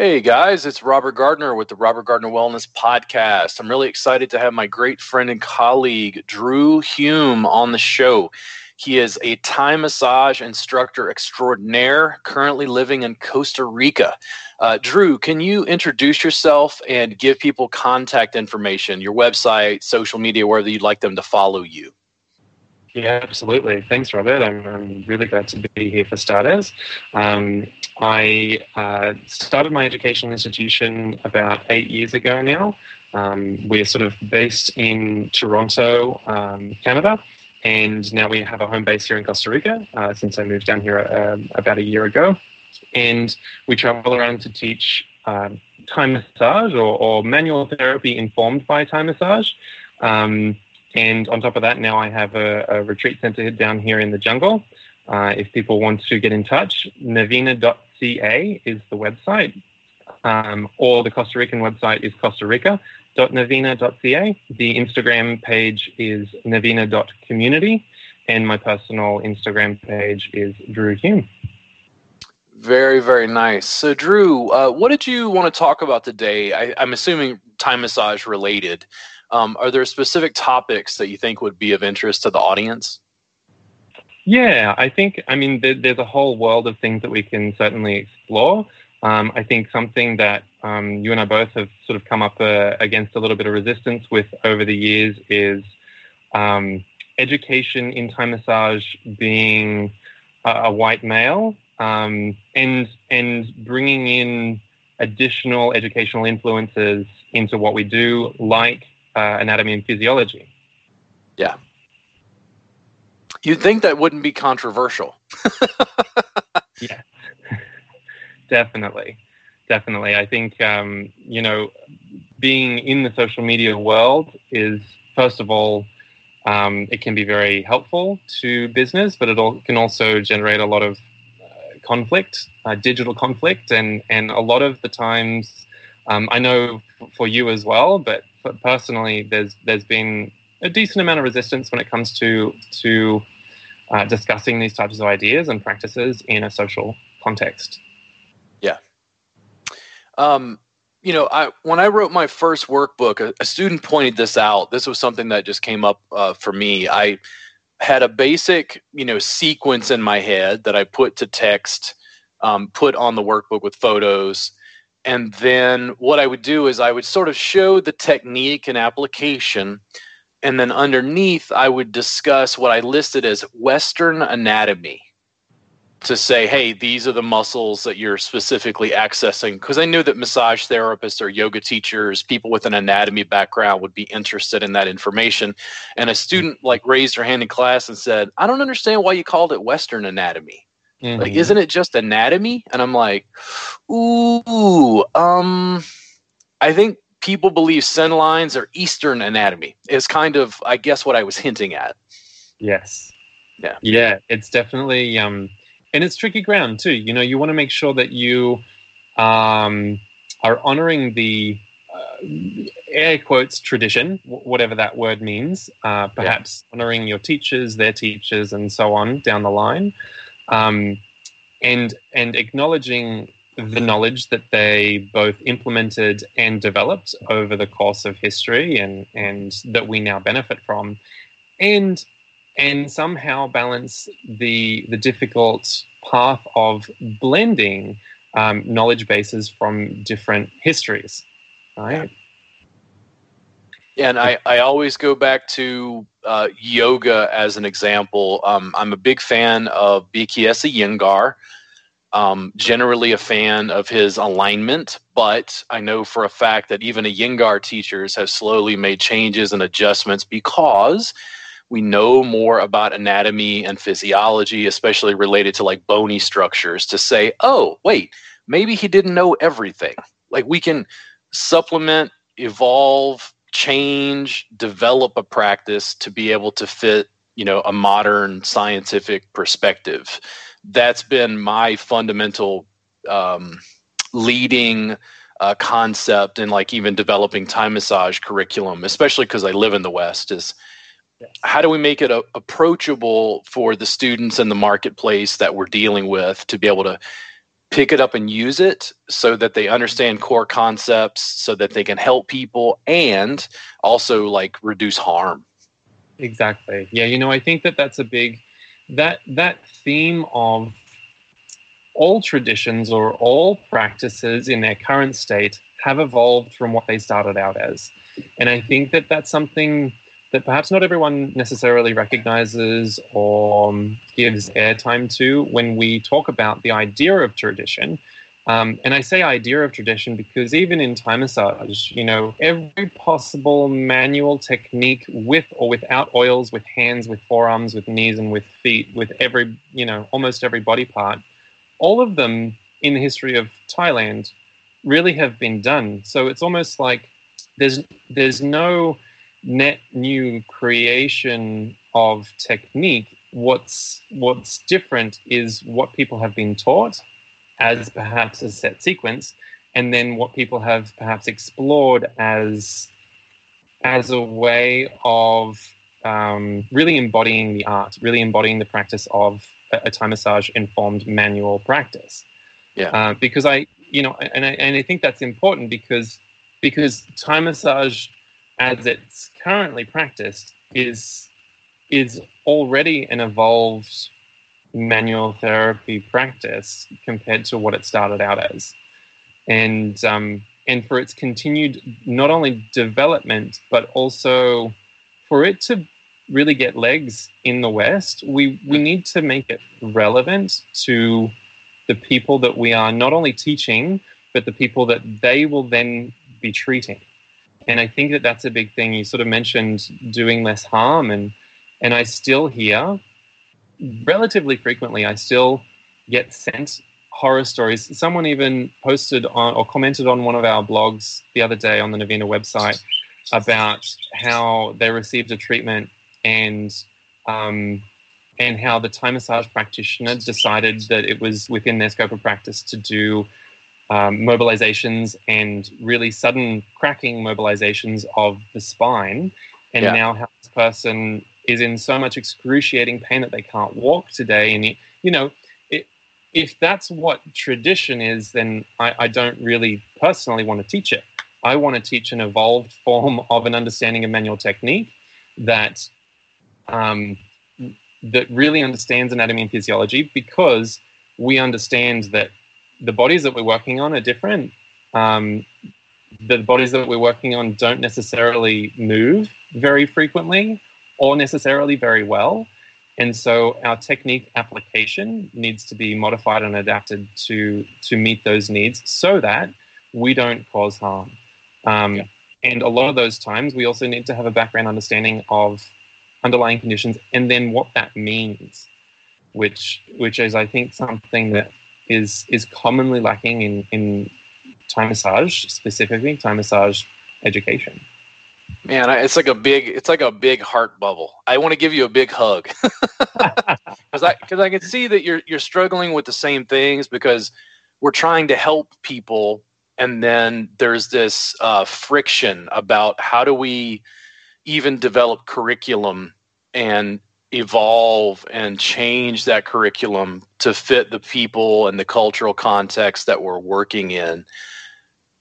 Hey guys, it's Robert Gardner with the Robert Gardner Wellness Podcast. I'm really excited to have my great friend and colleague, Drew Hume, on the show. He is a Thai massage instructor extraordinaire, currently living in Costa Rica. Uh, Drew, can you introduce yourself and give people contact information, your website, social media, wherever you'd like them to follow you? Yeah, absolutely. Thanks, Robert. I'm, I'm really glad to be here for starters. Um, I uh, started my educational institution about eight years ago now. Um, we're sort of based in Toronto, um, Canada, and now we have a home base here in Costa Rica uh, since I moved down here uh, about a year ago. And we travel around to teach uh, Thai massage or, or, manual therapy informed by Thai massage. Um, and on top of that, now I have a, a retreat center down here in the jungle. Uh, if people want to get in touch, navina.ca is the website, um, or the Costa Rican website is Costa Rica.navina.ca. The Instagram page is navina.community, and my personal Instagram page is Drew Hume. Very, very nice. So, Drew, uh, what did you want to talk about today? I, am assuming Thai massage related. Um, are there specific topics that you think would be of interest to the audience? Yeah, I think, I mean, there, there's a whole world of things that we can certainly explore. Um, I think something that um, you and I both have sort of come up uh, against a little bit of resistance with over the years is um, education in Thai massage being a, a white male um, and and bringing in additional educational influences into what we do, like uh, anatomy and physiology. Yeah. You'd think that wouldn't be controversial. yeah, definitely. Definitely. I think, um, you know, being in the social media world is, first of all, um, it can be very helpful to business, but it all, can also generate a lot of uh, conflict, uh, digital conflict. And, and a lot of the times, um, I know for you as well, but personally, there's there's been a decent amount of resistance when it comes to to uh, discussing these types of ideas and practices in a social context. Yeah. Um, you know, I when I wrote my first workbook, a, a, student pointed this out. This was something that just came up uh, for me. I had a basic, you know, sequence in my head that I put to text, um, put on the workbook with photos, and then what I would do is I would sort of show the technique and application. And then underneath, I would discuss what I listed as Western anatomy to say, hey, these are the muscles that you're specifically accessing. Because I knew that massage therapists or yoga teachers, people with an anatomy background would be interested in that information. And a student like raised her hand in class and said, I don't understand why you called it Western anatomy. Mm-hmm. Like, isn't it just anatomy? And I'm like, ooh, um, I think people believe sen lines are Eastern anatomy. Is kind of, I guess, what I was hinting at. Yes. Yeah. Yeah. It's definitely, um, and it's tricky ground too. You know, you want to make sure that you um, are honoring the uh, air quotes tradition, whatever that word means. Uh, perhaps yeah. honoring your teachers, their teachers, and so on down the line um, and and acknowledging the knowledge that they both implemented and developed over the course of history and and that we now benefit from. And and somehow balance the the difficult path of blending um, knowledge bases from different histories right and I, I always go back to uh, yoga as an example. Um, I'm a big fan of BKS Iyengar. Um, generally a fan of his alignment, but I know for a fact that even a Iyengar teachers have slowly made changes and adjustments because we know more about anatomy and physiology, especially related to like bony structures, to say, oh, wait, maybe he didn't know everything. Like we can supplement, evolve, change, develop a practice to be able to fit, you know, a modern scientific perspective. That's been my fundamental um, leading uh, concept in like even developing Thai massage curriculum, especially because I live in the West, is how do we make it a, approachable for the students in the marketplace that we're dealing with to be able to pick it up and use it so that they understand core concepts so that they can help people and also like reduce harm. Exactly. Yeah you know i think that that's a big that that theme of all traditions or all practices in their current state have evolved from what they started out as. And i think that that's something that perhaps not everyone necessarily recognizes or gives airtime to when we talk about the idea of tradition. Um, and I say idea of tradition because even in Thai massage, you know, every possible manual technique with or without oils, with hands, with forearms, with knees, and with feet, with every, you know, almost every body part, all of them in the history of Thailand really have been done. So it's almost like there's there's no net new creation of technique, what's what's different is what people have been taught as perhaps a set sequence, and then what people have perhaps explored as as a way of um, really embodying the art, really embodying the practice of a, a Thai massage informed manual practice. Yeah. Uh, because I, you know, and I, and I think that's important because because Thai massage as it's currently practiced is is already an evolved manual therapy practice compared to what it started out as, and um, and for its continued not only development but also for it to really get legs in the West, we we need to make it relevant to the people that we are not only teaching, but the people that they will then be treating and I think that that's a big thing. You sort of mentioned doing less harm, and and I still hear relatively frequently. I still get sent horror stories. Someone even posted on or commented on one of our blogs the other day on the Navina website about how they received a treatment and um, and how the Thai massage practitioner decided that it was within their scope of practice to do um, mobilizations and really sudden cracking mobilizations of the spine. And yeah. now how this person is in so much excruciating pain that they can't walk today. And, you know, it, if that's what tradition is, then I, I don't really personally want to teach it. I want to teach an evolved form of an understanding of manual technique that um, that really understands anatomy and physiology because we understand that the bodies that we're working on are different. Um, the bodies that we're working on don't necessarily move very frequently or necessarily very well. And so our technique application needs to be modified and adapted to, to meet those needs so that we don't cause harm. Um, yeah. And a lot of those times, we also need to have a background understanding of underlying conditions and then what that means, which, which is, I think, something that is is commonly lacking in in Thai massage specifically Thai massage education. Man, it's like a big it's like a big heart bubble. I want to give you a big hug because I because I can see that you're you're struggling with the same things because we're trying to help people and then there's this uh, friction about how do we even develop curriculum and evolve and change that curriculum to fit the people and the cultural context that we're working in.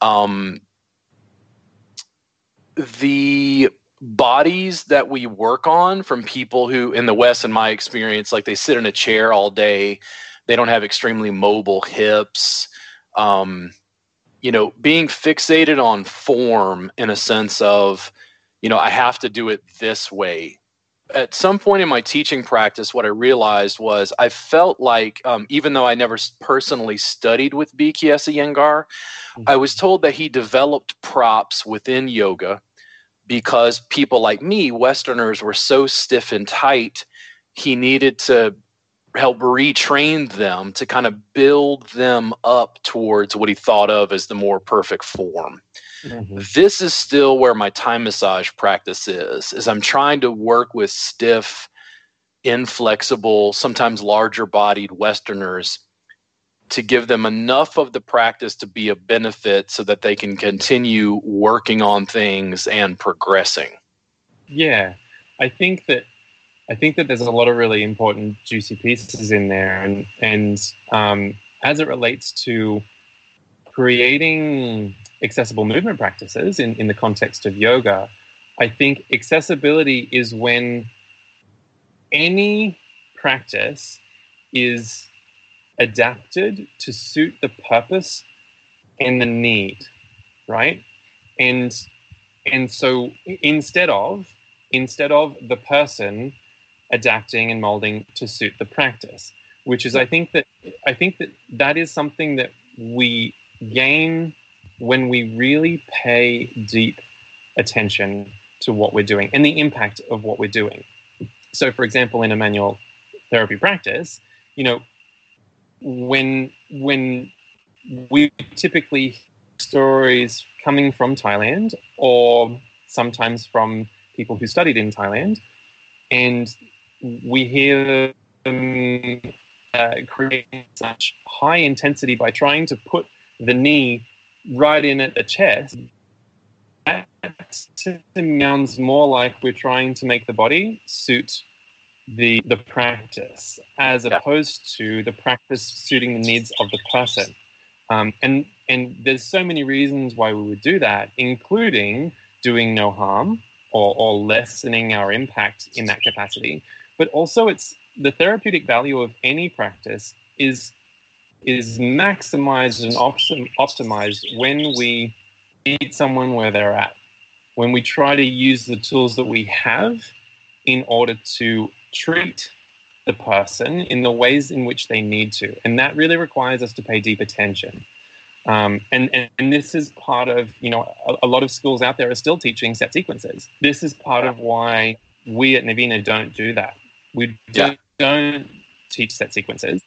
Um, the bodies that we work on from people who in the west in my experience like they sit in a chair all day. They don't have extremely mobile hips. Um, you know being fixated on form in a sense of you know i have to do it this way at some point in my teaching practice, what I realized was I felt like, um, even though I never personally studied with BKS Iyengar, mm-hmm. I was told that he developed props within yoga because people like me, Westerners, were so stiff and tight, he needed to help retrain them to kind of build them up towards what he thought of as the more perfect form. Mm-hmm. This is still where my Thai massage practice is. Is I'm trying to work with stiff, inflexible, sometimes larger bodied Westerners to give them enough of the practice to be a benefit so that they can continue working on things and progressing. Yeah. I think that I think that there's a lot of really important juicy pieces in there and and um, as it relates to creating accessible movement practices in, in the context of yoga, I think accessibility is when any practice is adapted to suit the purpose and the need, right? And and so instead of instead of the person adapting and molding to suit the practice, which is I think that I think that that is something that we gain when we really pay deep attention to what we're doing and the impact of what we're doing. So, for example, in a manual therapy practice, you know, when when we typically stories coming from Thailand or sometimes from people who studied in Thailand, and we hear them uh, create such high intensity by trying to put the knee right in at the chest. That sounds more like we're trying to make the body suit the the practice as yeah. opposed to the practice suiting the needs of the person. Um, and and there's so many reasons why we would do that, including doing no harm or, or lessening our impact in that capacity. But also, it's the therapeutic value of any practice is is maximized and optim- optimized when we meet someone where they're at, when we try to use the tools that we have in order to treat the person in the ways in which they need to. And that really requires us to pay deep attention. Um, and, and, and, this is part of, you know, a, a, lot of schools out there are still teaching set sequences. This is part of why we at Navina don't do that. We don't, don't teach set sequences.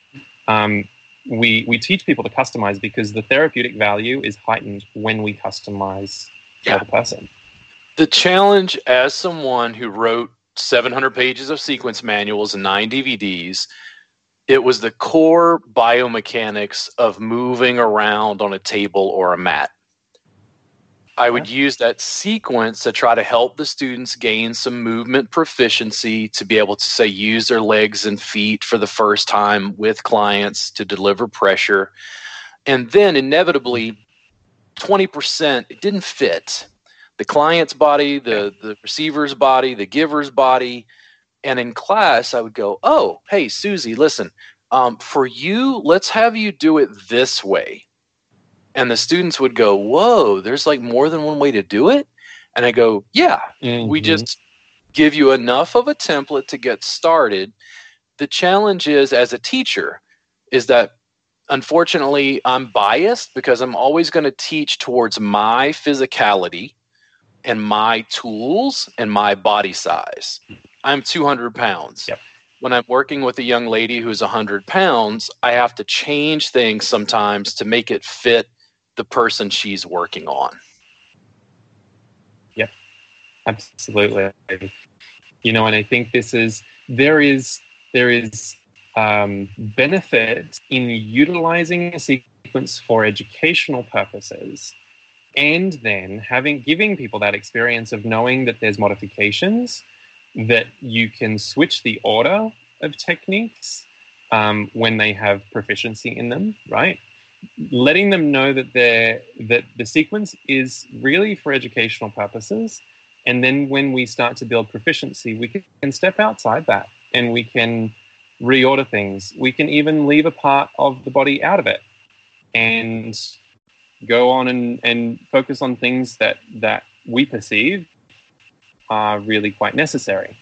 Um, we, we teach people to customize because the therapeutic value is heightened when we customize yeah. the person. The challenge as someone who wrote 700 pages of sequence manuals and nine DVDs. It was the core biomechanics of moving around on a table or a mat. I would use that sequence to try to help the students gain some movement proficiency to be able to say use their legs and feet for the first time with clients to deliver pressure. And then inevitably 20% it didn't fit the client's body, the the receiver's body, the giver's body, and in class I would go, "Oh, hey Susie, listen, um, for you, let's have you do it this way." And the students would go, "Whoa, there's like more than one way to do it." And I go, "Yeah, mm-hmm. we just give you enough of a template to get started." The challenge is, as a teacher, is that unfortunately I'm biased because I'm always going to teach towards my physicality and my tools and my body size. I'm 200 pounds. Yep. When I'm working with a young lady who's 100 pounds, I have to change things sometimes to make it fit the person she's working on. Yep, absolutely. You know, and I think this is there is there is um, benefit in utilizing a sequence for educational purposes and then having giving people that experience of knowing that there's modifications that you can switch the order of techniques um, when they have proficiency in them right letting them know that they're that the sequence is really for educational purposes. And then when we start to build proficiency we can step outside that and we can reorder things. We can even leave a part of the body out of it and go on and, and focus on things that, that we perceive are really quite necessary,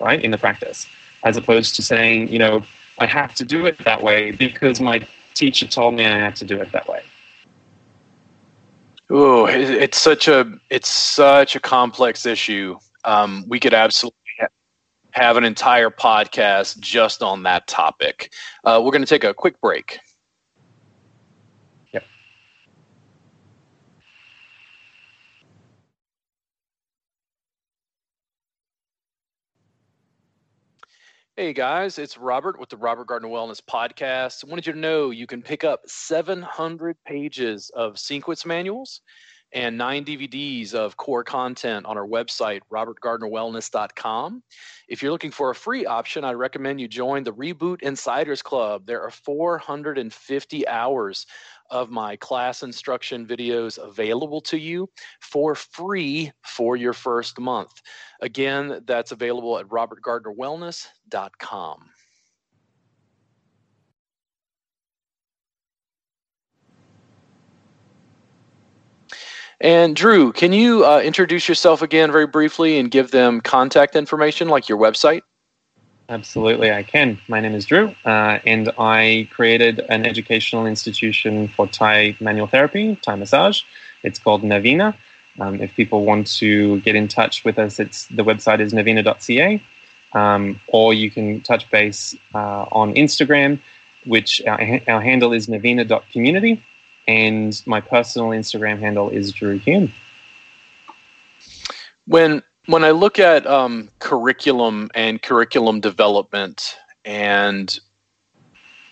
right, in the practice, as opposed to saying, you know, I have to do it that way because my teacher told me I had to do it that way. Oh, it's such a it's such a complex issue. Um, we could absolutely have an entire podcast just on that topic. Uh, we're going to take a quick break. Hey guys, it's Robert with the Robert Gardner Wellness Podcast. I wanted you to know you can pick up 700 pages of sequence manuals and nine DVDs of core content on our website, robertgardnerwellness.com. If you're looking for a free option, I recommend you join the Reboot Insiders Club. There are 450 hours of my class instruction videos available to you for free for your first month. Again, that's available at robertgardnerwellness.com. And Drew, can you uh, introduce yourself again very briefly and give them contact information like your website? Absolutely, I can. My name is Drew, uh, and I created an educational institution for Thai manual therapy, Thai massage. It's called Navina. Um, if people want to get in touch with us, it's the website is navina.ca, um, or you can touch base uh, on Instagram, which our, our handle is navina.community and my personal Instagram handle is Drew Hume. When when I look at um, curriculum and curriculum development, and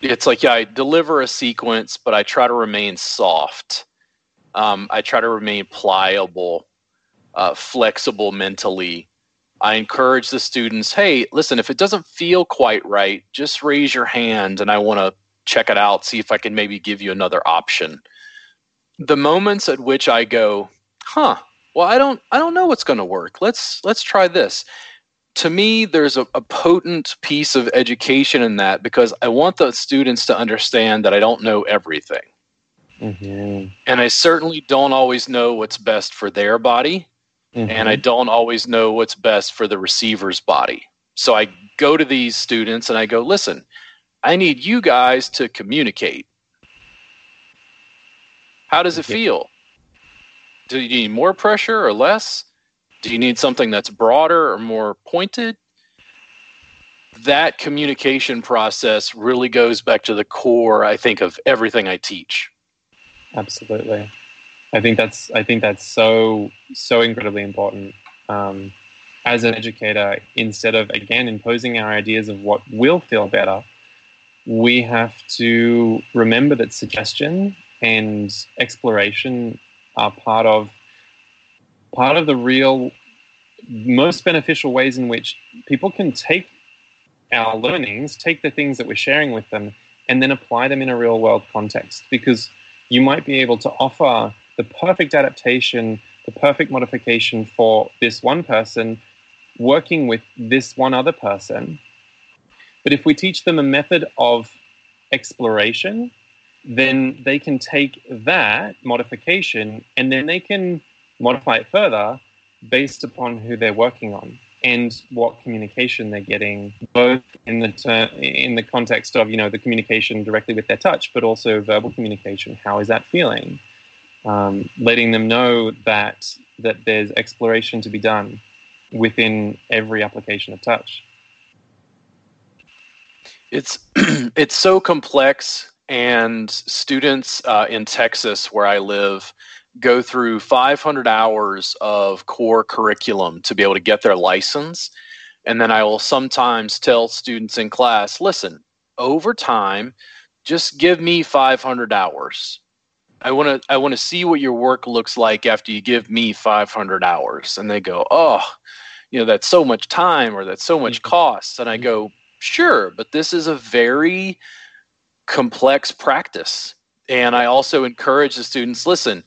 it's like yeah, I deliver a sequence, but I try to remain soft. Um, I try to remain pliable, uh, flexible mentally. I encourage the students, hey, listen, if it doesn't feel quite right, just raise your hand and I want to check it out, see if I can maybe give you another option. The moments at which I go, huh, well, I don't I don't know what's gonna work. Let's let's try this. To me, there's a, a potent piece of education in that because I want the students to understand that I don't know everything. Mm-hmm. And I certainly don't always know what's best for their body. Mm-hmm. And I don't always know what's best for the receiver's body. So I go to these students and I go, listen, I need you guys to communicate. How does it feel? Do you need more pressure or less? Do you need something that's broader or more pointed? That communication process really goes back to the core, I think, of everything I teach. Absolutely. I think that's I think that's so so incredibly important. Um, as an educator, instead of again imposing our ideas of what will feel better, we have to remember that suggestion and exploration are part of part of the real most beneficial ways in which people can take our learnings, take the things that we're sharing with them, and then apply them in a real world context. Because you might be able to offer the perfect adaptation, the perfect modification for this one person working with this one other person but if we teach them a method of exploration, then they can take that modification and then they can modify it further based upon who they're working on and what communication they're getting, both in the ter- in the context of you know the communication directly with their touch, but also verbal communication. How is that feeling? Um, letting them know that that there's exploration to be done within every application of touch. It's it's so complex, and students uh, in Texas, where I live, go through 500 hours of core curriculum to be able to get their license. And then I will sometimes tell students in class, listen, over time, just give me 500 hours. I want to I want to see what your work looks like after you give me 500 hours. And they go, "Oh, you know, that's so much time or that's so much mm-hmm. cost." And I go, Sure, but this is a very complex practice. And I also encourage the students listen,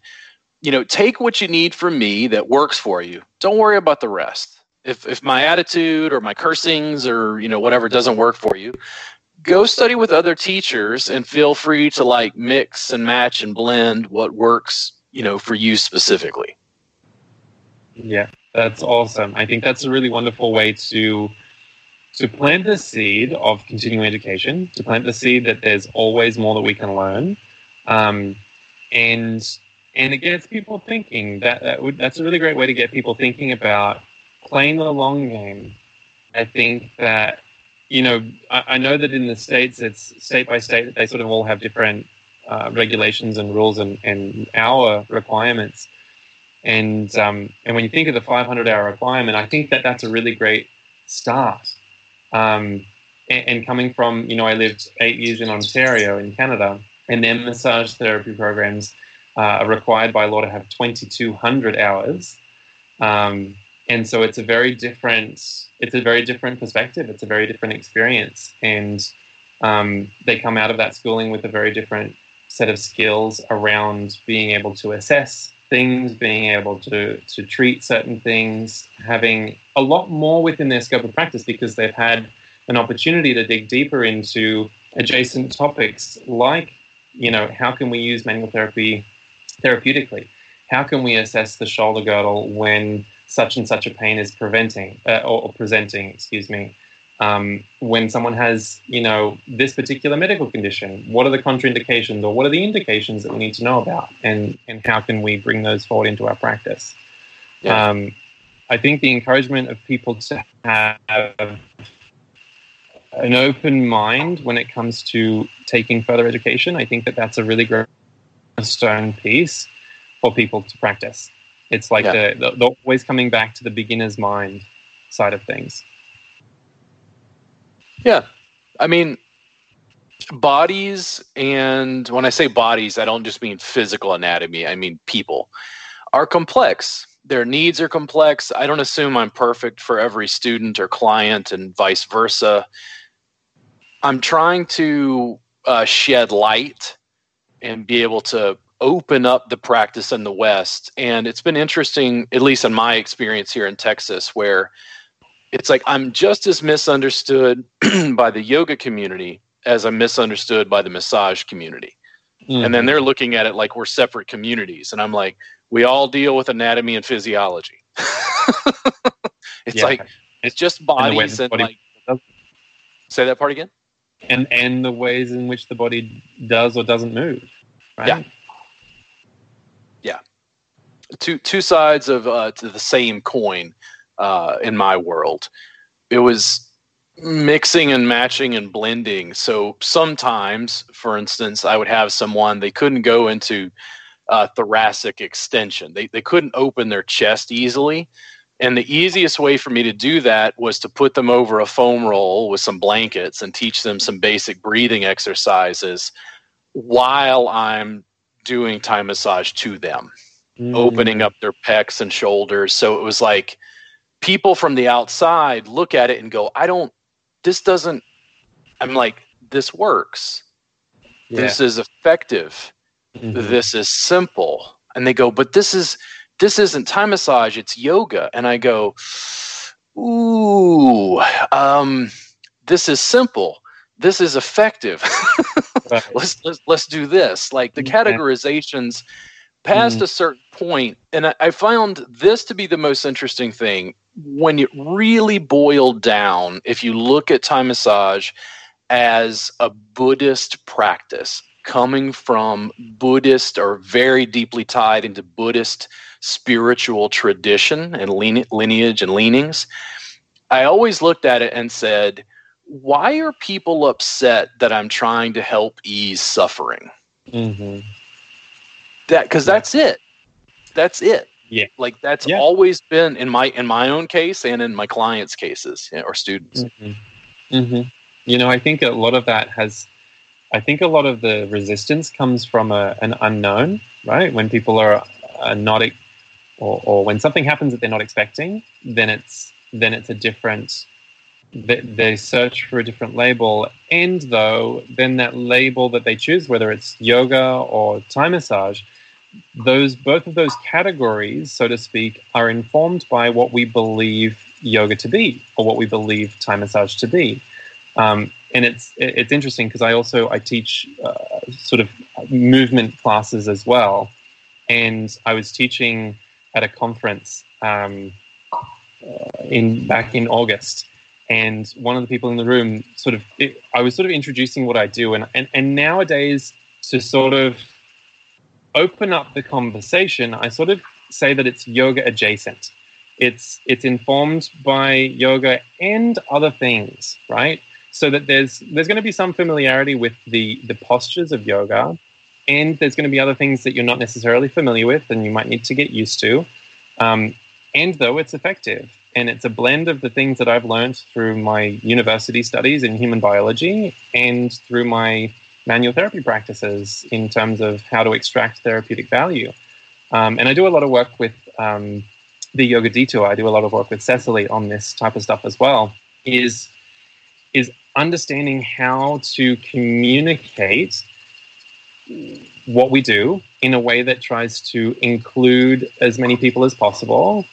you know, take what you need from me that works for you. Don't worry about the rest. If, if my attitude or my cursings or, you know, whatever doesn't work for you, go study with other teachers and feel free to like mix and match and blend what works, you know, for you specifically. Yeah, that's awesome. I think that's a really wonderful way to to plant the seed of continuing education, to plant the seed that there's always more that we can learn, um, and and it gets people thinking. That that would that's a really great way to get people thinking about playing the long game. I think that you know I, I know that in the states it's state by state that they sort of all have different uh, regulations and rules and, and hour requirements. And um, and when you think of the 500 hour requirement, I think that that's a really great start um, and, and, coming from, you know, I lived eight years in Ontario in Canada, and their massage therapy programs uh, are required by law to have 2,200 hours. Um, and so it's a very different it's a very different perspective it's a very different experience and um, they come out of that schooling with a very different set of skills around being able to assess things being able to to treat certain things having a lot more within their scope of practice because they've had an opportunity to dig deeper into adjacent topics like you know how can we use manual therapy therapeutically how can we assess the shoulder girdle when such and such a pain is preventing uh, or, or, presenting, excuse me. Um, when someone has, you know, this particular medical condition, what are the contraindications or what are the indications that we need to know about, and and how can we bring those forward into our practice? Yeah. Um, I think the encouragement of people to have an open mind when it comes to taking further education, I think that that's a really great stone piece for people to practice. It's like yeah. the, the, always coming back to the beginner's mind side of things. Yeah. I mean, bodies, and when I say bodies, I don't just mean physical anatomy, I mean people, are complex. Their needs are complex. I don't assume I'm perfect for every student or client, and vice versa. I'm trying to uh, shed light and be able to open up the practice in the West. And it's been interesting, at least in my experience here in Texas, where it's like I'm just as misunderstood by the yoga community as I'm misunderstood by the massage community. Mm-hmm. And then mm-hmm. they're looking at it like we're separate communities. And I'm like, we all deal with anatomy and physiology. it's yeah. like it's just bodies and, and body like say that part again. And and the ways in which the body does or doesn't move. Right? Yeah two two sides of uh, to the same coin uh, in my world. It was mixing and matching and blending. So sometimes, for instance, I would have someone they couldn't go into uh, thoracic extension. They they couldn't open their chest easily. And the easiest way for me to do that was to put them over a foam roll with some blankets and teach them some basic breathing exercises while I'm doing Thai massage to them mm. opening up their pecs and shoulders. So it was like people from the outside look at it and go, I don't, this doesn't, I'm like, this works. Yeah. This is effective. Mm-hmm. This is simple. And they go, but this is, this isn't Thai massage, it's yoga. And I go, ooh, um, this is simple. This is effective. right. let's, let's let's do this. Like the categorizations past mm-hmm. a certain point, and I, I found this to be the most interesting thing when it really boiled down. If you look at Thai massage as a Buddhist practice, coming from Buddhist or very deeply tied into Buddhist spiritual tradition and lineage and leanings, I always looked at it and said, why are people upset that I'm trying to help ease suffering? Mm-hmm that because that's it that's it yeah like that's yeah. always been in my in my own case and in my clients cases you know, or students mm-hmm. Mm-hmm. you know i think a lot of that has i think a lot of the resistance comes from a, an unknown right when people are, are not or, or when something happens that they're not expecting then it's then it's a different they, they search for a different label and though then that label that they choose whether it's yoga or Thai massage those both of those categories, so to speak, are informed by what we believe yoga to be or what we believe Thai massage to be. Um, and it's it's interesting because I also I teach uh, sort of movement classes as well, and I was teaching at a conference um, uh, in back in August, and one of the people in the room sort of it, I was sort of introducing what I do, and and, and nowadays to sort of open up the conversation, I sort of say that it's yoga adjacent. It's it's informed by yoga and other things, right? So that there's there's going to be some familiarity with the the postures of yoga, and there's going to be other things that you're not necessarily familiar with, and you might need to get used to. Um, and though it's effective, and it's a blend of the things that I've learned through my university studies in human biology and through my manual therapy practices in terms of how to extract therapeutic value. Um, and I do a lot of work with um, the Yoga Detour. I do a lot of work with Cecily on this type of stuff as well. Is is understanding how to communicate what we do in a way that tries to include as many people as possible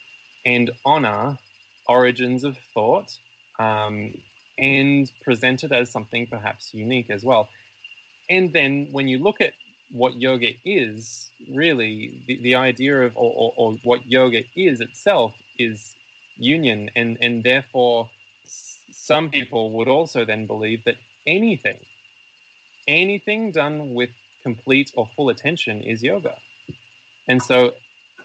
and honor origins of thought um, and present it as something perhaps unique as well. And then when you look at what yoga is, really, the, the idea of, or, or, or what yoga is itself is union. And, and therefore, some people would also then believe that anything, anything done with complete or full attention is yoga. And so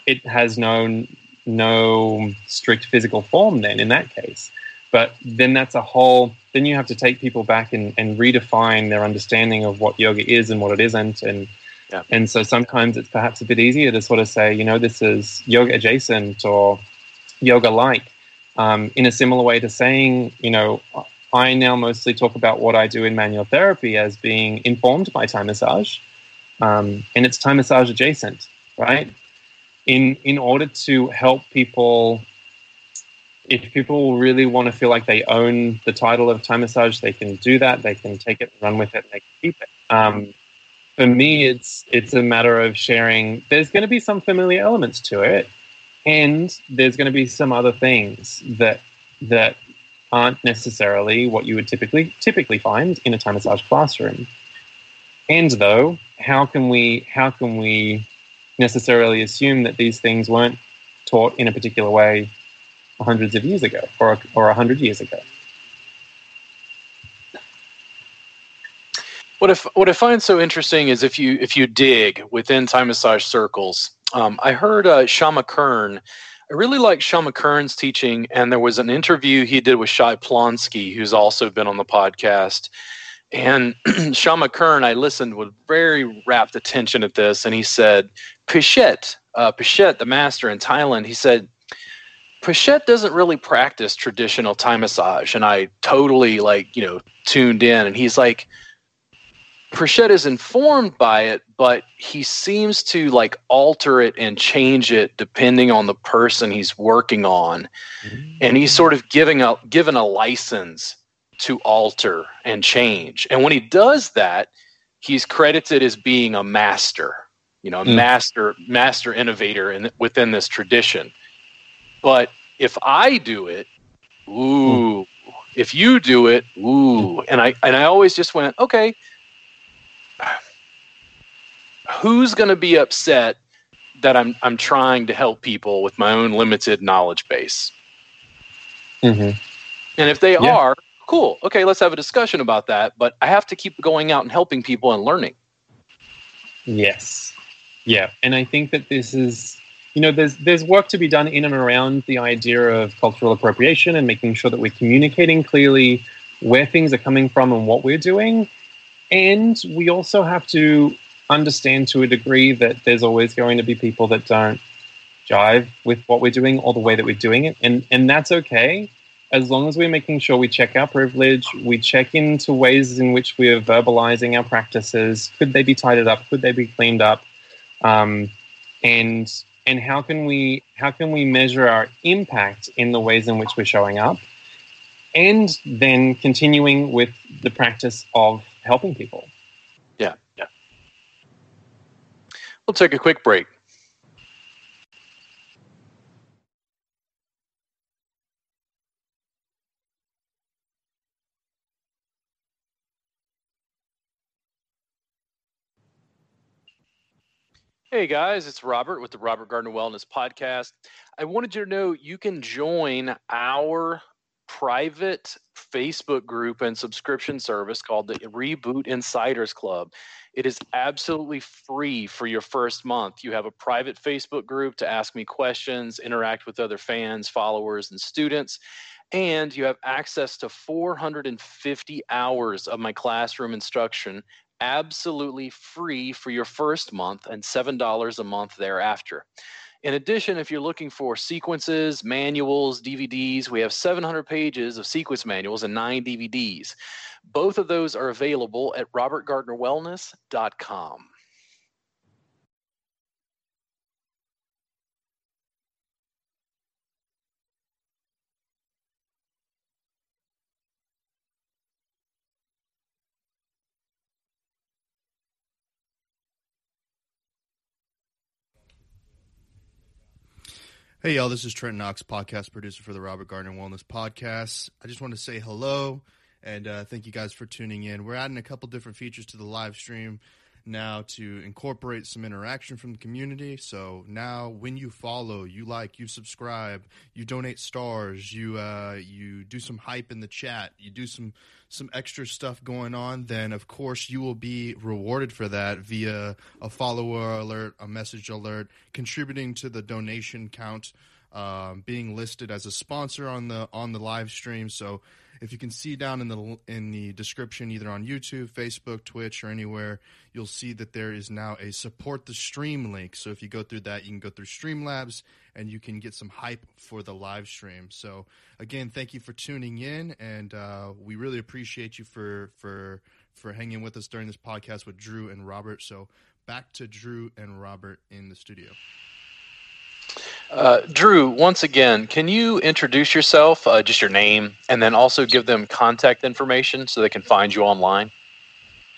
it has no no strict physical form then in that case. But then that's a whole then you have to take people back and, and redefine their understanding of what yoga is and what it isn't. And yeah. and so sometimes it's perhaps a bit easier to sort of say, you know, this is yoga adjacent or yoga like. Um, in a similar way to saying, you know, I now mostly talk about what I do in manual therapy as being informed by Thai massage, um, and it's Thai massage adjacent, right? In in order to help people, if people really want to feel like they own the title of Thai massage, they can do that. They can take it, run with it, and they can keep it. Um, for me, it's it's a matter of sharing. There's going to be some familiar elements to it, and there's going to be some other things that that aren't necessarily what you would typically typically find in a Thai massage classroom. And though, how can we how can we necessarily assume that these things weren't taught in a particular way hundreds of years ago or or a hundred years ago? What if what I find so interesting is if you if you dig within Thai massage circles, um, I heard uh, Shama Kern. I really like Shama Kern's teaching, and there was an interview he did with Shai Plonsky, who's also been on the podcast. And Shama Kern, I listened with very rapt attention at this, and he said, Pichest, uh, Pichest, the master in Thailand, he said, Pichest doesn't really practice traditional Thai massage. And I totally, like, you know, tuned in, and he's like, Pichest is informed by it, but he seems to like alter it and change it depending on the person he's working on. Mm-hmm. And he's sort of giving a given a license to alter and change. And when he does that, he's credited as being a master, you know, a mm. master master innovator in, within this tradition. But if I do it, ooh, if you do it, ooh, and I and I always just went, okay, who's going to be upset that I'm I'm trying to help people with my own limited knowledge base? Mm-hmm. And if they yeah. are, cool. Okay, let's have a discussion about that. But I have to keep going out and helping people and learning. Yes. Yeah, and I think that this is you know there's there's work to be done in and around the idea of cultural appropriation and making sure that we're communicating clearly where things are coming from and what we're doing and we also have to understand to a degree that there's always going to be people that don't jive with what we're doing or the way that we're doing it. And, and that's okay as long as we're making sure we check our privilege, we check into ways in which we are verbalizing our practices. Could they be tidied up? Could they be cleaned up? Um, and and how can we how can we measure our impact in the ways in which we're showing up? And then continuing with the practice of helping people. Yeah, yeah. We'll take a quick break. Hey guys, it's Robert with the Robert Gardner Wellness Podcast. I wanted you to know you can join our private Facebook group and subscription service called the Reboot Insiders Club. It is absolutely free for your first month. You have a private Facebook group to ask me questions, interact with other fans, followers, and students. And you have access to 450 hours of my classroom instruction absolutely free for your first month and $7 a month thereafter. In addition, if you're looking for sequences, manuals, DVDs, we have 700 pages of sequence manuals and nine DVDs. Both of those are available at robertgardnerwellness.com. Hey, y'all, this is Trent Knox, podcast producer for the Robert Gardner Wellness Podcast. I just want to say hello and uh, thank you guys for tuning in. We're adding a couple different features to the live stream now to incorporate some interaction from the community. So now, when you follow, you like, you subscribe, you donate stars, you uh, you do some hype in the chat, you do some some extra stuff going on, then of course you will be rewarded for that via a follower alert, a message alert, contributing to the donation count, um, being listed as a sponsor on the on the live stream. So if you can see down in the in the description, either on YouTube, Facebook, Twitch, or anywhere, you'll see that there is now a support the stream link. So if you go through that, you can go through Streamlabs and you can get some hype for the live stream. So again, thank you for tuning in, and uh, we really appreciate you for for for hanging with us during this podcast with Drew and Robert. So back to Drew and Robert in the studio. Uh, Drew, once again, can you introduce yourself, uh, just your name, and then also give them contact information so they can find you online?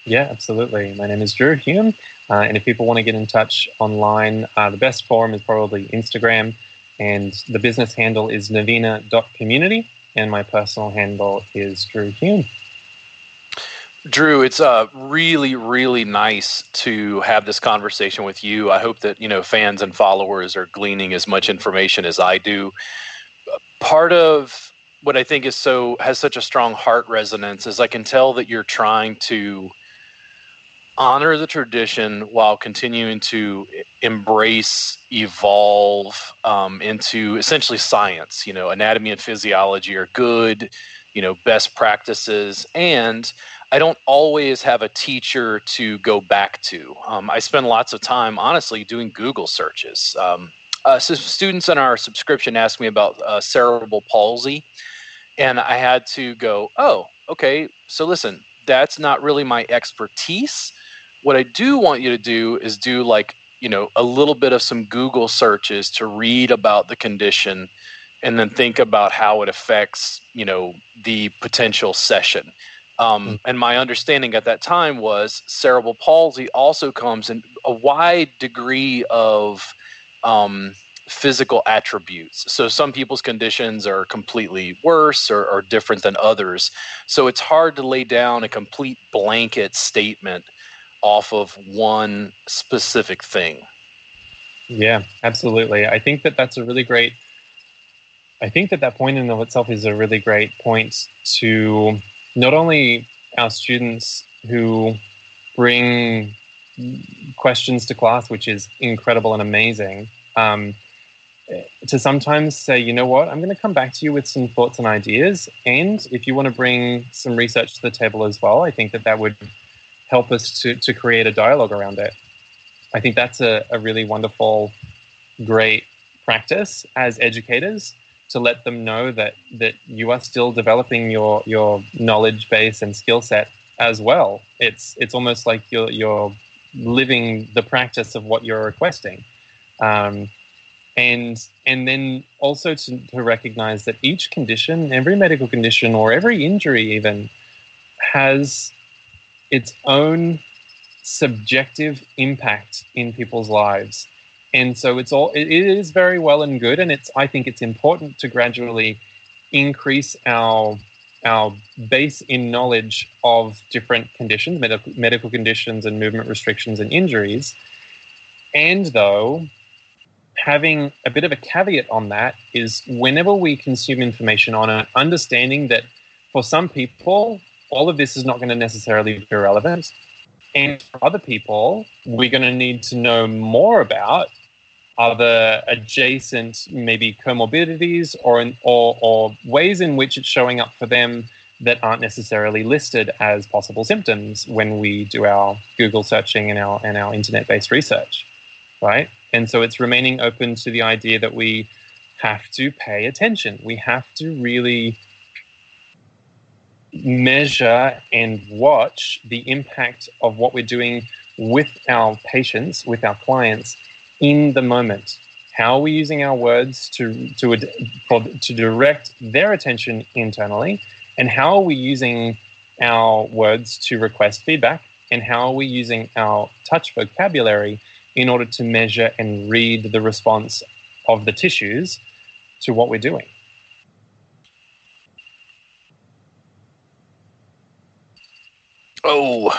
Yeah, absolutely. My name is Drew Hume, uh, and if people want to get in touch online, uh, the best forum is probably Instagram, and the business handle is navina.community, and my personal handle is Drew Hume. Drew, it's uh, really, really nice to have this conversation with you. I hope that you know fans and followers are gleaning as much information as I do. Part of what I think is so has such a strong heart resonance is I can tell that you're trying to honor the tradition while continuing to embrace, evolve um, into essentially science. You know, anatomy and physiology are good. You know, best practices and I don't always have a teacher to go back to. Um, I spend lots of time, honestly, doing Google searches. Um, uh, so students in our subscription asked me about uh, cerebral palsy, and I had to go, oh, okay, so listen, that's not really my expertise. What I do want you to do is do like, you know, a little bit of some Google searches to read about the condition and then think about how it affects, you know, the potential session. Um, mm. And my understanding at that time was cerebral palsy also comes in a wide degree of um, physical attributes. So some people's conditions are completely worse or, or different than others. So it's hard to lay down a complete blanket statement off of one specific thing. Yeah, absolutely. I think that that's a really great. I think that that point in of itself is a really great point to not only our students who bring questions to class, which is incredible and amazing, um, to sometimes say, you know what, I'm going to come back to you with some thoughts and ideas. And if you want to bring some research to the table as well, I think that that would help us to, to create a dialogue around it. I think that's a, a really wonderful, great practice as educators to let them know that that you are still developing your your knowledge base and skill set as well. It's it's almost like you're you're living the practice of what you're requesting. Um, and and then also to, to recognize that each condition, every medical condition or every injury even has its own subjective impact in people's lives and so it's all it is very well and good. And it's i think it's important to gradually increase our our base in knowledge of different conditions medical, medical conditions and movement restrictions and injuries. And though having a bit of a caveat on that is whenever we consume information on it understanding that for some people all of this is not going to necessarily be relevant and for other people, we're going to need to know more about other adjacent maybe comorbidities or, in, or, or ways in which it's showing up for them that aren't necessarily listed as possible symptoms when we do our Google searching and our and our internet-based research, right? And so it's remaining open to the idea that we have to pay attention. We have to really measure and watch the impact of what we're doing with our patients, with our clients in the moment. How are we using our words to, to, to direct their attention internally? And how are we using our words to request feedback? And how are we using our touch vocabulary in order to measure and read the response of the tissues to what we're doing? Oh,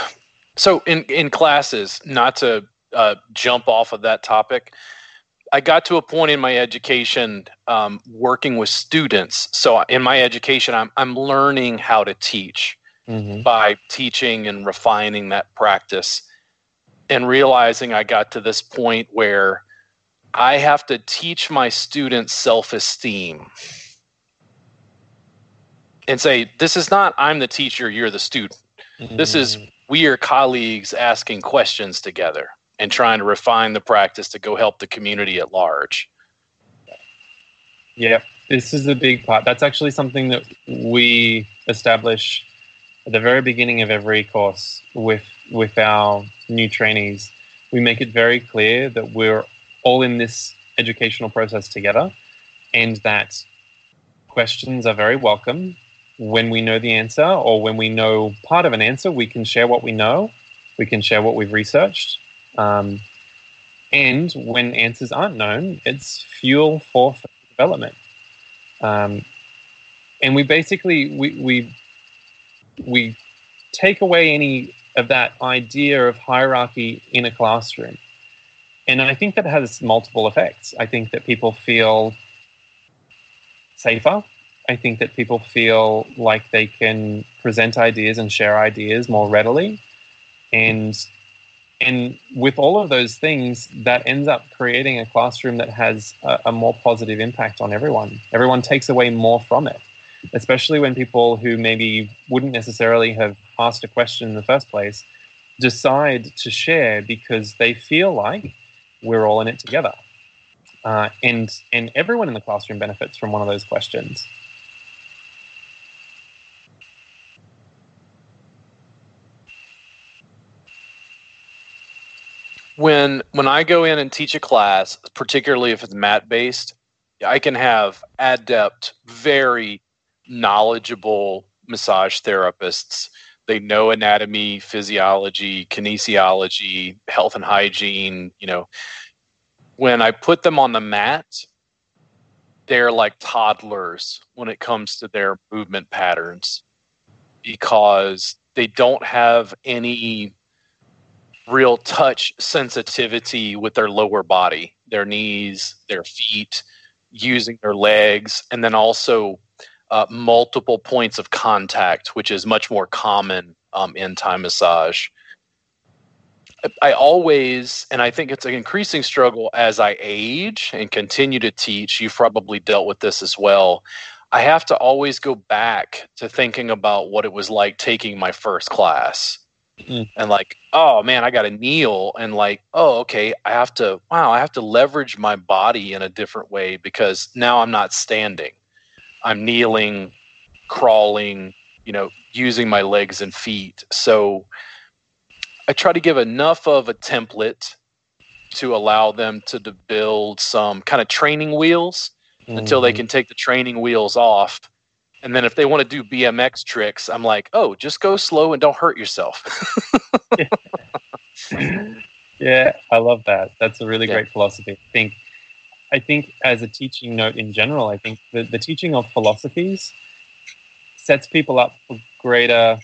so in in classes, not to uh, jump off of that topic, I got to a point in my education um, working with students. So in my education, I'm I'm learning how to teach mm-hmm. by teaching and refining that practice, and realizing I got to this point where I have to teach my students self esteem and say, "This is not I'm the teacher, you're the student." This is mm. we are colleagues asking questions together and trying to refine the practice to go help the community at large. Yeah, this is a big part. That's actually something that we establish at the very beginning of every course with with our new trainees. We make it very clear that we're all in this educational process together and that questions are very welcome when we know the answer or when we know part of an answer, we can share what we know, we can share what we've researched. Um, and when answers aren't known, it's fuel for development. Um, and we basically we, we we take away any of that idea of hierarchy in a classroom. And I think that has multiple effects. I think that people feel safer I think that people feel like they can present ideas and share ideas more readily. And and with all of those things, that ends up creating a classroom that has a, a more positive impact on everyone. Everyone takes away more from it, especially when people who maybe wouldn't necessarily have asked a question in the first place decide to share because they feel like we're all in it together. Uh, and and everyone in the classroom benefits from one of those questions. When when I go in and teach a class, particularly if it's mat based, I can have adept, very knowledgeable massage therapists. They know anatomy, physiology, kinesiology, health and hygiene. You know, when I put them on the mat, they're like toddlers when it comes to their movement patterns because they don't have any real touch sensitivity with their lower body, their knees, their feet, using their legs, and then also uh, multiple points of contact, which is much more common um, in Thai massage. I always, and I think it's an increasing struggle as I age and continue to teach. You've probably dealt with this as well. I have to always go back to thinking about what it was like taking my first class mm. and like oh man i gotta kneel and like oh okay i have to wow i have to leverage my body in a different way because now i'm not standing i'm kneeling crawling you know using my legs and feet so i try to give enough of a template to allow them to, to build some kind of training wheels mm. until they mm-hmm. can take the training wheels off and then if they want to do BMX tricks, I'm like, oh, just go slow and don't hurt yourself. yeah, I love that. That's a really yeah. great philosophy. I think, I think as a teaching note in general, I think the, the teaching of philosophies sets people up for greater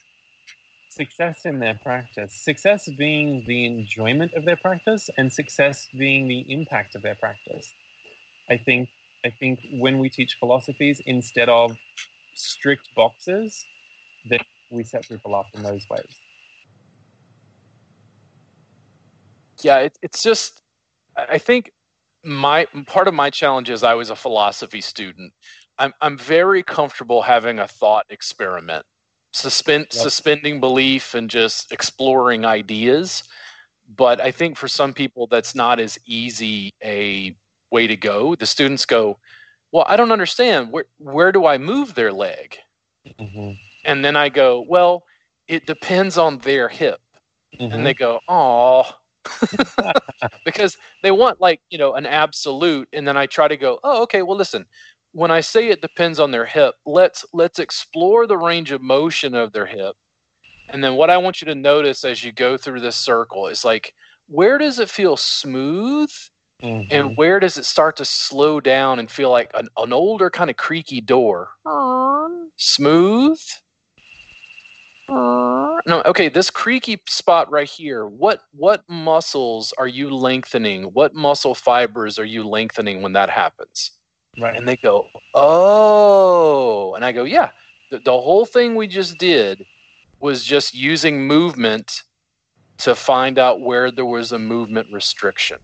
success in their practice. Success being the enjoyment of their practice, and success being the impact of their practice. I think I think when we teach philosophies instead of strict boxes, then we set people up in those ways. Yeah, it, it's just, I think my part of my challenge is I was a philosophy student. I'm I'm very comfortable having a thought experiment suspend yep. suspending belief and just exploring ideas. But I think for some people, that's not as easy a way to go. The students go, "Well, I don't understand. Where where do I move their leg?" Mm-hmm. And then I go, "Well, it depends on their hip." Mm-hmm. And they go, "Oh." because they want like you know an absolute and then i try to go oh okay well listen when I say it depends on their hip, let's let's explore the range of motion of their hip. And then what I want you to notice as you go through this circle is like where does it feel smooth mm-hmm. and where does it start to slow down and feel like an, an older kind of creaky door? Aww. Smooth. Aww. No, okay, this creaky spot right here. What what muscles are you lengthening? What muscle fibers are you lengthening when that happens? Right. And they go, oh. And I go, yeah. The, the whole thing we just did was just using movement to find out where there was a movement restriction.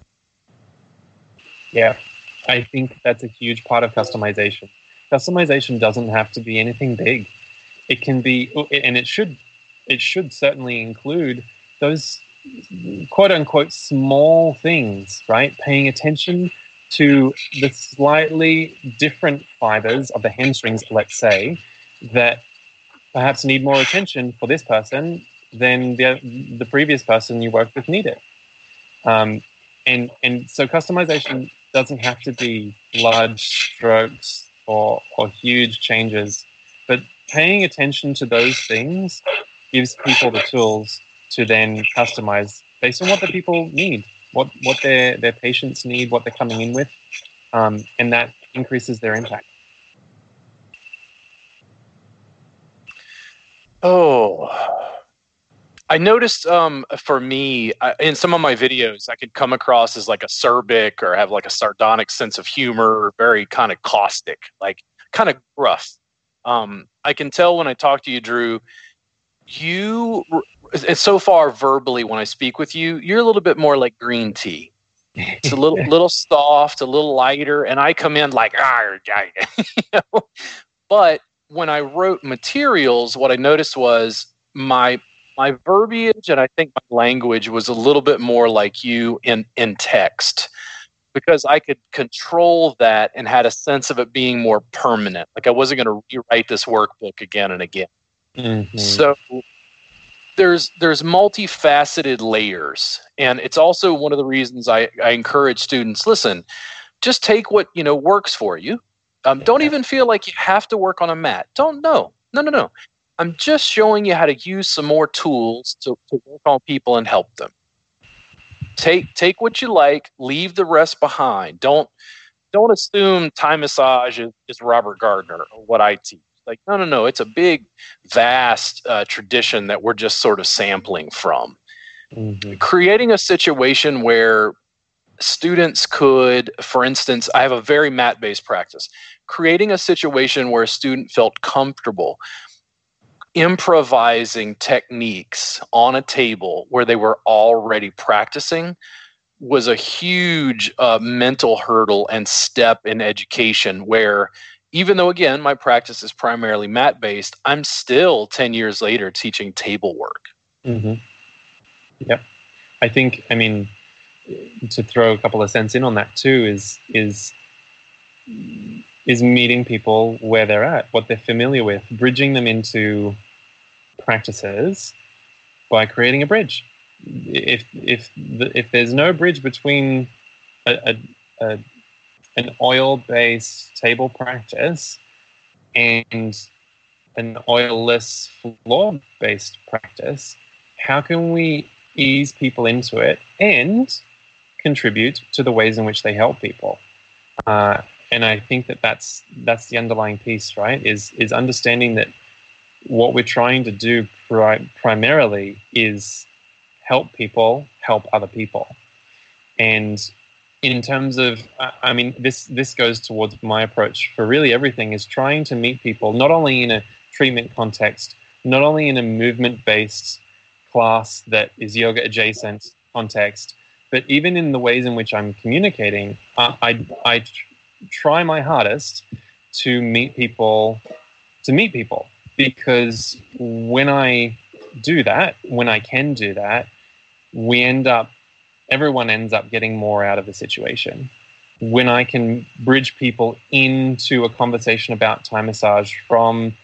Yeah. I think that's a huge part of customization. Customization doesn't have to be anything big. It can be, and it should, it should certainly include those quote unquote small things, right? Paying attention to the slightly different fibers of the hamstrings, let's say, that perhaps need more attention for this person than the, the previous person you worked with needed. Um, and, and so customization doesn't have to be large strokes or, or huge changes, but paying attention to those things gives people the tools to then customize based on what the people need what what their their patients need, what they're coming in with, um, and that increases their impact. Oh, I noticed um, for me I, in some of my videos, I could come across as like acerbic or have like a sardonic sense of humor, very kind of caustic, like kind of gruff. Um, I can tell when I talk to you, Drew, you and so far verbally when I speak with you, you're a little bit more like green tea. It's a little little soft, a little lighter, and I come in like ah, you know? but when I wrote materials, what I noticed was my my verbiage and I think my language was a little bit more like you in in text because I could control that and had a sense of it being more permanent. Like I wasn't going to rewrite this workbook again and again. Mm-hmm. So there's there's multifaceted layers and it's also one of the reasons I, I encourage students listen just take what you know works for you um, don't even feel like you have to work on a mat don't no no no no i'm just showing you how to use some more tools to, to work on people and help them take take what you like leave the rest behind don't don't assume Thai massage is, is robert gardner or what i teach like, no, no, no. It's a big, vast uh, tradition that we're just sort of sampling from. Mm-hmm. Creating a situation where students could, for instance, I have a very mat based practice, creating a situation where a student felt comfortable improvising techniques on a table where they were already practicing was a huge uh, mental hurdle and step in education where even though again my practice is primarily mat based i'm still 10 years later teaching table work mm-hmm. i think i mean to throw a couple of cents in on that too is is is meeting people where they're at what they're familiar with bridging them into practices by creating a bridge if if the, if there's no bridge between a, a, a an oil based table practice and an oilless floor based practice, how can we ease people into it and contribute to the ways in which they help people? Uh, and I think that that's that's the underlying piece, right? Is is understanding that what we're trying to do pri- primarily is help people help other people, and in terms of i mean this this goes towards my approach for really everything is trying to meet people not only in a treatment context not only in a movement based class that is yoga adjacent context but even in the ways in which i'm communicating i i, I try my hardest to meet people to meet people because when I do that, when I can do that, we end up, everyone ends up getting more out of the situation. When I can bridge people into a conversation about Thai massage from,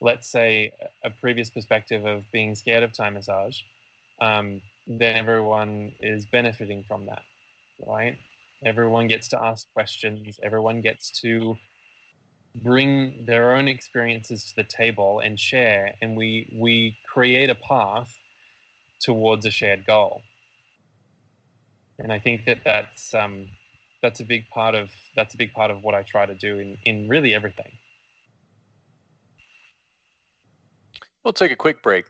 let's say, a previous perspective of being scared of Thai massage, um, then everyone is benefiting from that, right? Everyone gets to ask questions, everyone gets to bring their own experiences to the table and share and we we create a path towards a shared goal. And i think that that's um, that's a big part of that's a big part of what i try to do in in really everything. We'll take a quick break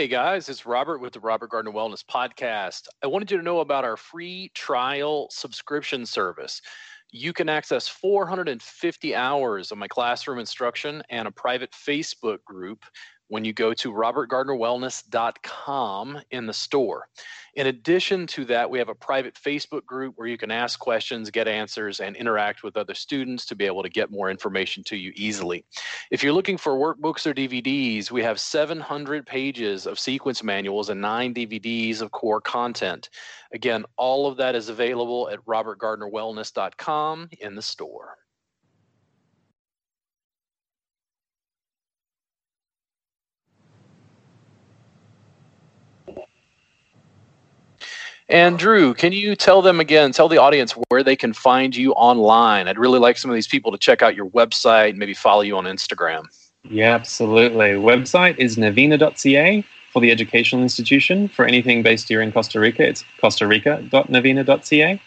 Hey guys, it's Robert with the Robert Gardner Wellness Podcast. I wanted you to know about our free trial subscription service. You can access 450 hours of my classroom instruction and a private Facebook group when you go to robertgardnerwellness.com in the store. In addition to that, we have a private Facebook group where you can ask questions, get answers, and interact with other students to be able to get more information to you easily. If you're looking for workbooks or DVDs, we have 700 pages of sequence manuals and nine DVDs of core content. Again, all of that is available at robertgardnerwellness.com in the store. And Drew, can you tell them again, tell the audience where they can find you online? I'd really like some of these people to check out your website and maybe follow you on Instagram. Yeah, absolutely. Website is navina.ca for the educational institution. For anything based here in Costa Rica, it's Costa Rica.navina.ca.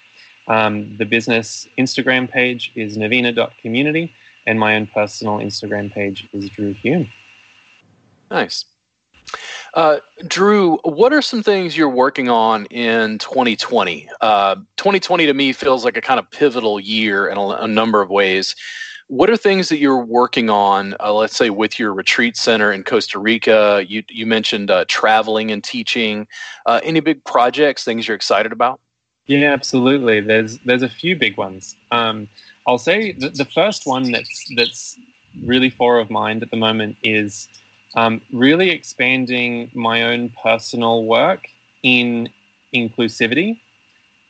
Um, the business Instagram page is navina.community, and my own personal Instagram page is Drew Hume. Nice. Uh, Drew, what are some things you're working on in 2020? Uh, 2020 to me feels like a kind of pivotal year in a, a number of ways. What are things that you're working on, uh, let's say, with your retreat center in Costa Rica? You, you mentioned uh, traveling and teaching. Uh, any big projects, things you're excited about? Yeah, absolutely. There's there's a few big ones. Um, I'll say the, the first one that's that's really fore of mind at the moment is um, really expanding my own personal work in inclusivity,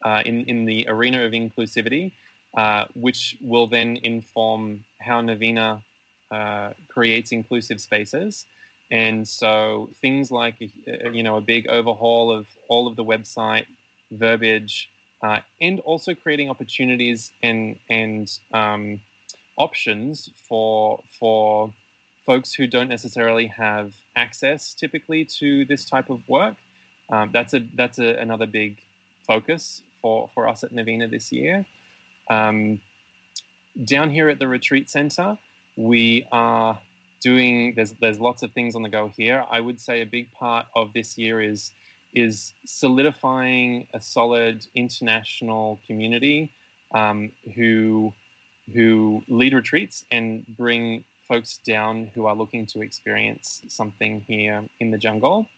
uh, in, in the arena of inclusivity, uh, which will then inform how Navina uh, creates inclusive spaces. And so things like, uh, you know, a big overhaul of all of the website verbiage, uh, and also creating opportunities and and um, options for for folks who don't necessarily have access typically to this type of work. Um, that's a that's a, another big focus for, for us at Navina this year. Um, down here at the retreat center, we are doing there's there's lots of things on the go here. I would say a big part of this year is is solidifying a solid international community um, who who lead retreats and bring folks down who are looking to experience something here in the jungle.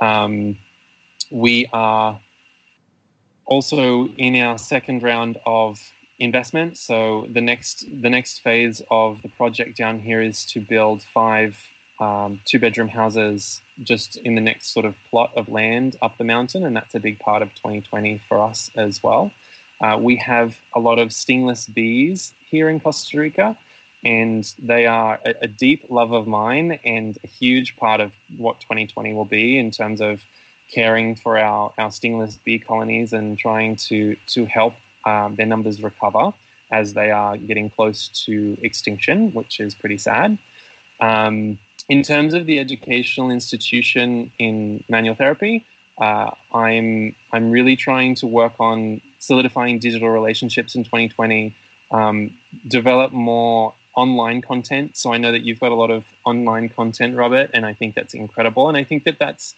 Um, we are also in our second round of investment. So the next the next phase of the project down here is to build five um, two bedroom houses just in the next sort of plot of land up the mountain, and that's a big part of 2020 for us as well. Uh, we have a lot of stingless bees here in Costa Rica, and they are a, a, deep love of mine and a huge part of what 2020 will be in terms of caring for our, our stingless bee colonies and trying to to help um, their numbers recover as they are getting close to extinction, which is pretty sad. Um, in terms of the educational institution in manual therapy, uh, I'm I'm really trying to work on solidifying digital relationships in 2020. Um, develop more online content. So I know that you've got a lot of online content, Robert, and I think that's incredible. And I think that that's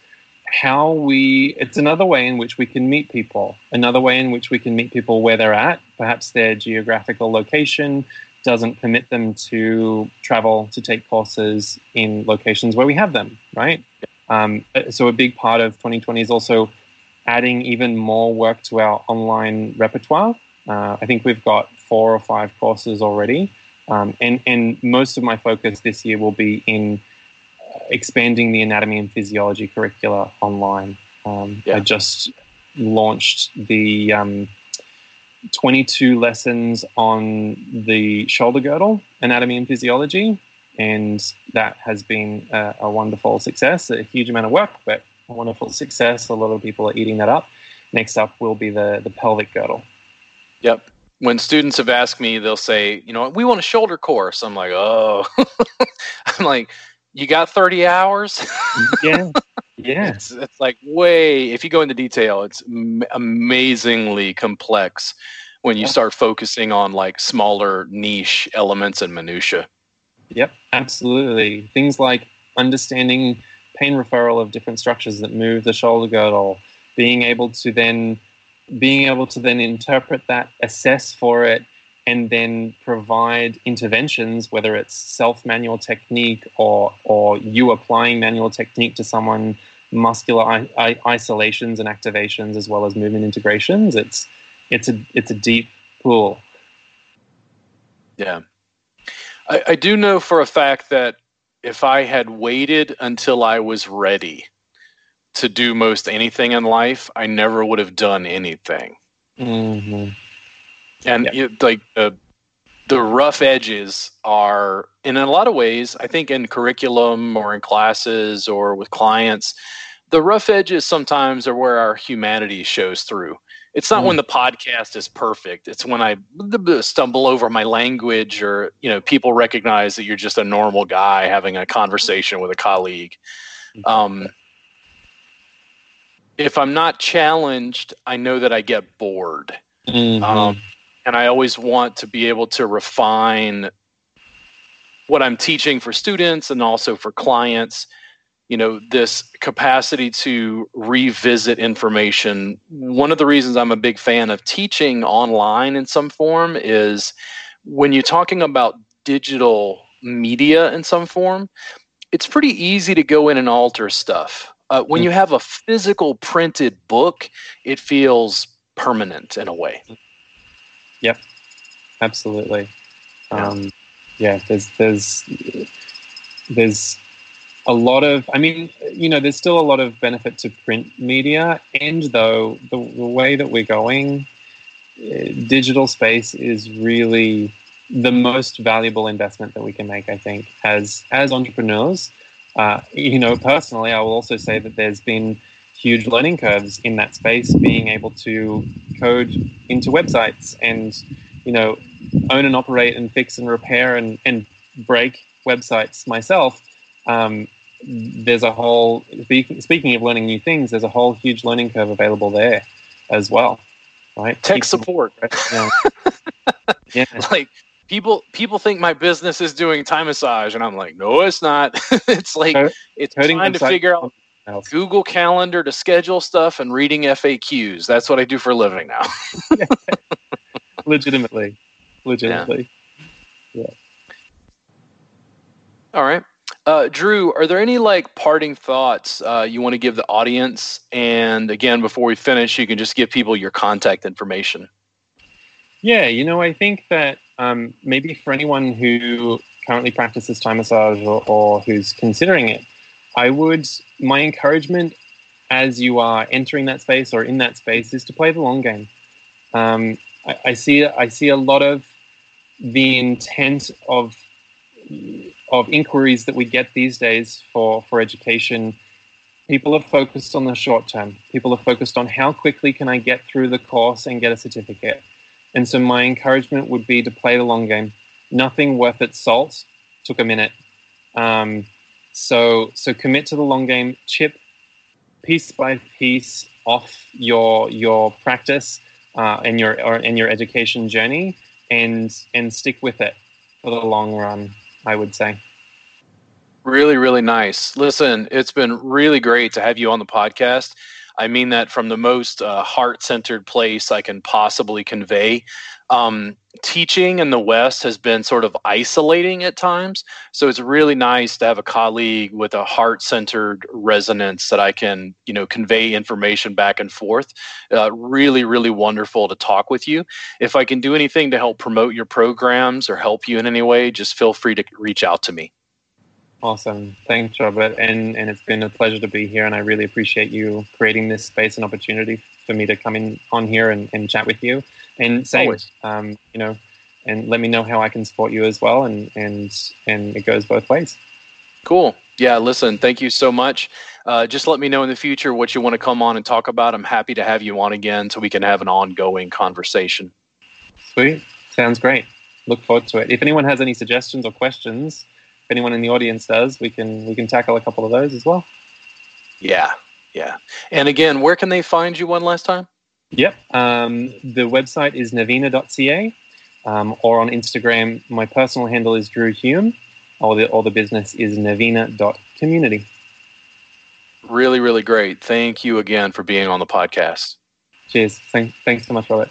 how we, it's another way in which we can meet people, another way in which we can meet people where they're at. Perhaps their geographical location doesn't permit them to travel to take courses in locations where we have them, right? Um, so a big part of 2020 is also adding even more work to our online repertoire. Uh, I think we've got four or five courses already, um, and and most of my focus this year will be in expanding the anatomy and physiology curricula online. Um, yeah. I just launched the um, 22 lessons on the shoulder girdle, anatomy and physiology, and that has been a, a, wonderful success. A huge amount of work, but a wonderful success. A lot of people are eating that up. Next up will be the the pelvic girdle. Yep. When students have asked me, they'll say, you know, we want a shoulder course. I'm like, oh, I'm like, you got 30 hours? yeah. Yeah. It's, it's, like way, if you go into detail, it's m- amazingly complex when you yeah. start focusing on like smaller niche elements and minutia. Yep, absolutely. Things like understanding pain referral of different structures that move the shoulder girdle, being able to then being able to then interpret that, assess for it, and then provide interventions, whether it's self manual technique or or you applying manual technique to someone, muscular I- isolations and activations as well as movement integrations. It's it's a it's a deep pool. Yeah, I, I do know for a fact that if I had waited until I was ready to do most anything in life, I never would have done anything. Mm-hmm. And yeah. like the the rough edges are, and in a lot of ways, I think in curriculum or in classes or with clients, the rough edges sometimes are where our humanity shows through. It's not mm. when the podcast is perfect. It's when I stumble over my language or, you know, people recognize that you're just a normal guy having a conversation with a colleague. Um, if I'm not challenged, I know that I get bored. Mm-hmm. Um, and I always want to be able to refine what I'm teaching for students and also for clients you know this capacity to revisit information one of the reasons i'm a big fan of teaching online in some form is when you're talking about digital media in some form it's pretty easy to go in and alter stuff uh, when you have a physical printed book it feels permanent in a way. Yep. Absolutely. Um, yeah there's there's there's a lot of i mean you know there's still a lot of benefit to print media and though the, the way that we're going uh, digital space is really the most valuable investment that we can make i think as as entrepreneurs uh, you know personally i will also say that there's been huge learning curves in that space being able to code into websites and you know own and operate and fix and repair and, and break websites myself. Um, there's a whole speaking of learning new things there's a whole huge learning curve available there as well right? Tech people, support. Yeah. yeah. Like people people think my business is doing Thai massage and i'm like no it's not it's like it's trying to figure out else. google calendar to schedule stuff and reading faqs that's what i do for a living now legitimately legitimately yeah. yeah all right uh, Drew, are there any like parting thoughts uh, you want to give the audience? And again, before we finish, you can just give people your contact information. Yeah, you know, I think that um, maybe for anyone who currently practices Thai massage or, or who's considering it, I would, my encouragement as you are entering that space or in that space is to play the long game. Um, I, I see, I see a lot of the intent of of inquiries that we get these days for, for education, people are focused on the short term. People are focused on how quickly can I get through the course and get a certificate. And so my encouragement would be to play the long game. Nothing worth its salt took a minute. Um, so so commit to the long game. Chip piece by piece off your your practice uh, and your or, and your education journey, and and stick with it for the long run. I would say. Really, really nice. Listen, it's been really great to have you on the podcast. I mean that from the most uh, heart centered place I can possibly convey. Um, teaching in the West has been sort of isolating at times. So it's really nice to have a colleague with a heart centered resonance that I can, you know, convey information back and forth. Uh, really, really wonderful to talk with you. If I can do anything to help promote your programs or help you in any way, just feel free to reach out to me. Awesome. Thanks, Robert. And, and it's been a pleasure to be here. And I really appreciate you creating this space and opportunity for me to come in on here and, and chat with you. And same, um, you know, and let me know how I can support you as well. And, and, and it goes both ways. Cool. Yeah, listen, thank you so much. Uh, just let me know in the future what you want to come on and talk about. I'm happy to have you on again so we can have an ongoing conversation. Sweet. Sounds great. Look forward to it. If anyone has any suggestions or questions, if anyone in the audience does, we can we can tackle a couple of those as well. Yeah, yeah. And again, where can they find you one last time? Yep. Um, the website is navina.ca um, or on Instagram, my personal handle is Drew Hume or the, or the business is navina.community. Really, really great. Thank you again for being on the podcast. Cheers. Thank, thanks so much, Robert.